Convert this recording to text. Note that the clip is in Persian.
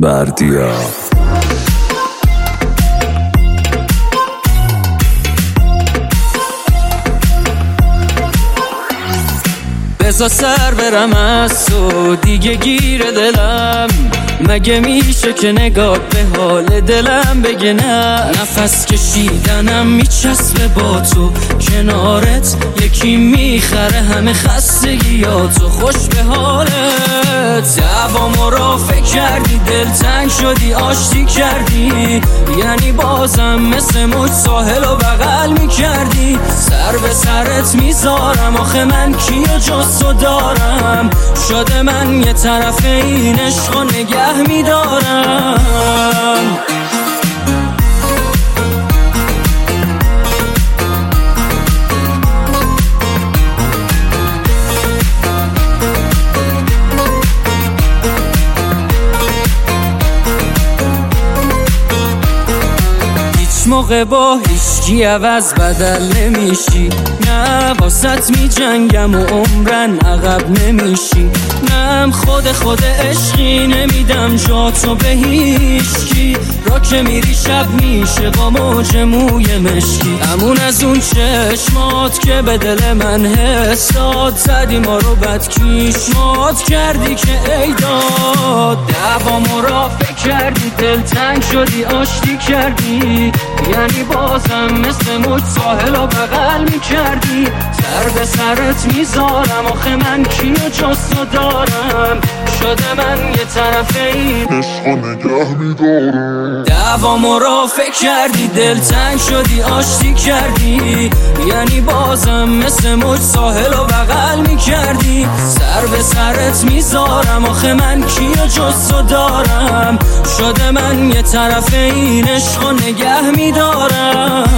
بردیا. بزا سر برم از تو دیگه گیر دلم. مگه میشه که نگاه به حال دلم بگه نه؟ نفس کشیدنم میچسبه با تو. کنارت یکی می‌خره همه خستگی یا تو. خوش به حالت. دوام را فکر کردی دل تنگ شدی آشتی کردی. یعنی بازم مثل موج ساحل و بغل می‌کردی. سر به سرت می‌ذارم آخه من کیو جز دارم؟ شده من یه طرف این عشق نگه میدارم موقع با هیچکی عوض بدل نمیشی. نه واسط می جنگم و عمرن عقب نمیشی. نم خود خود عشقی نمیدم جا تو به هیچکی. را که میری شب میشه با موج موی مشکی. امون از اون چشمات که به دل من حساد زدی ما رو بد کیشمات کردی که ای داد. دوامو را فکر کردی دل تنگ شدی آشتی کردی. یعنی بازم مثل موج ساحل و بغل می‌کردی. سر به سرت می‌ذارم آخه من کیو جستو دارم. شده من طرف این عشق نگه میدارم. دوامو را فکر کردی دل تنگ شدی آشتی کردی. یعنی بازم مثل موج ساحل و بغل می‌کردی. سر به سرت می‌ذارم آخه من کیو جستو دارم؟ شده من یه طرف این عشق نگه میدارم.